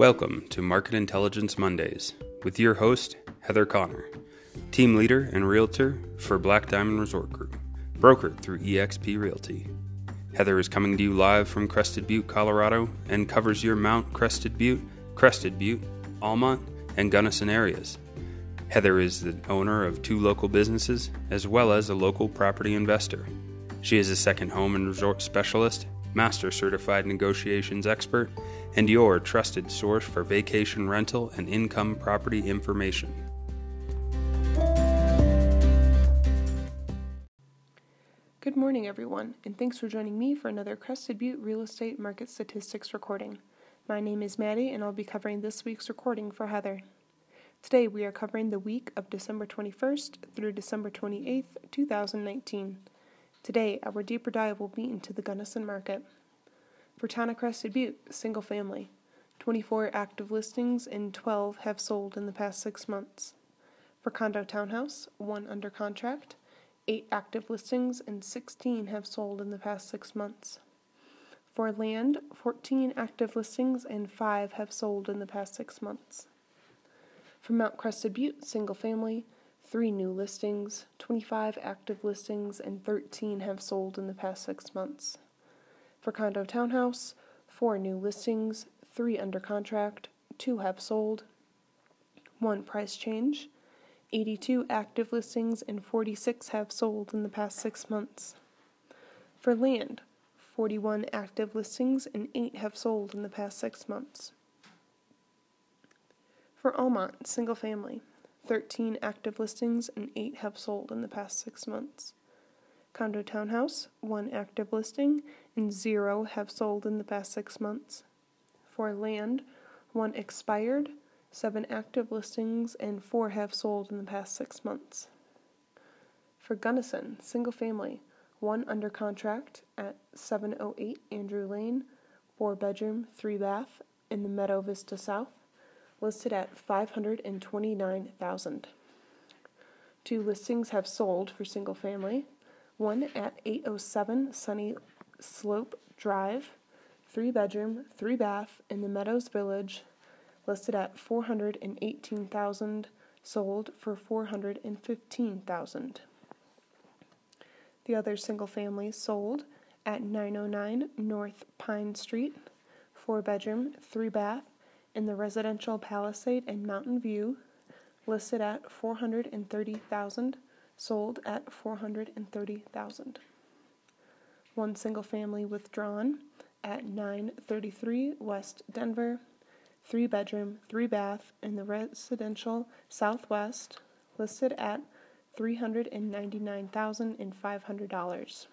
Welcome to Market Intelligence Mondays with your host, Heather Connor, team leader and realtor for Black Diamond Resort Group, brokered through eXp Realty. Heather is coming to you live from Crested Butte, Colorado, and covers your Mount Crested Butte, Crested Butte, Almont, and Gunnison areas. Heather is the owner of two local businesses as well as a local property investor. She is a second home and resort specialist, master certified negotiations expert, and your trusted source for vacation rental and income property information. Good morning, everyone, and thanks for joining me for another Crested Butte Real Estate Market Statistics recording. My name is Maddie, and I'll be covering this week's recording for Heather. Today, we are covering the week of December 21st through December 28th, 2019. Today, our deeper dive will be into the Gunnison market. For Town of Crested Butte, single family, 24 active listings and 12 have sold in the past six months. For condo townhouse, one under contract, 8 active listings and 16 have sold in the past six months. For land, 14 active listings and 5 have sold in the past six months. For Mount Crested Butte, single family, three new listings, 25 active listings, and 13 have sold in the past six months. For Condo Townhouse, four new listings, three under contract, two have sold, one price change, 82 active listings, and 46 have sold in the past six months. For land, 41 active listings and 8 have sold in the past six months. For Almont, single family, 13 active listings and 8 have sold in the past 6 months. Condo townhouse, 1 active listing and 0 have sold in the past 6 months. For land, 1 expired, 7 active listings and 4 have sold in the past 6 months. For Gunnison, single family, 1 under contract at 708 Andrew Lane, 4 bedroom, 3 bath in the Meadow Vista South listed at 529,000. Two listings have sold for single family. One at 807 Sunny Slope Drive, three bedroom, three bath in the Meadows Village, listed at 418,000, sold for 415,000. The other single family sold at 909 North Pine Street, four bedroom, three bath in the residential Palisade and Mountain View, listed at 430,000, sold at 430,000. One single family withdrawn at 933 West Denver, three bedroom, three bath in the residential Southwest, listed at $399,500.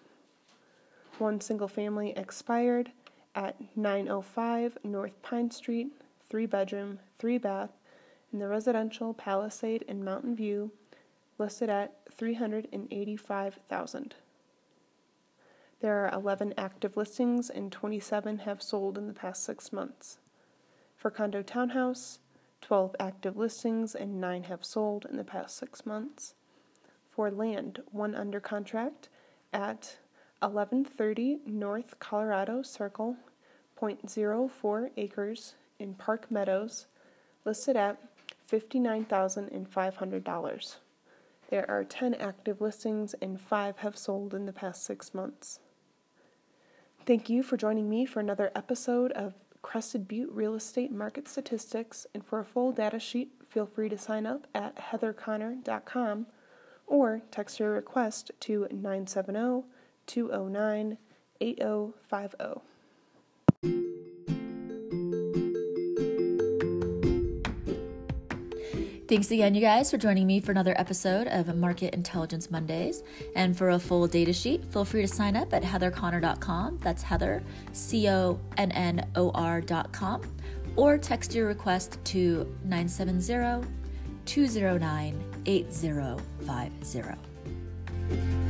One single family expired at 905 North Pine Street, three bedroom, three bath in the residential Palisade and Mountain View, listed at 385,000. There are 11 active listings and 27 have sold in the past 6 months. For condo townhouse, 12 active listings and 9 have sold in the past 6 months. For land, one under contract at 1130 North Colorado Circle, 0.04 acres in Park Meadows, listed at $59,500. There are 10 active listings and 5 have sold in the past 6 months. Thank you for joining me for another episode of Crested Butte Real Estate Market Statistics. And for a full data sheet, feel free to sign up at heatherconnor.com or text your request to 970 209 8050. Thanks again, you guys, for joining me for another episode of Market Intelligence Mondays. And for a full data sheet, feel free to sign up at heatherconnor.com. That's Heather, C O N N O R.com. Or text your request to 970 209 8050.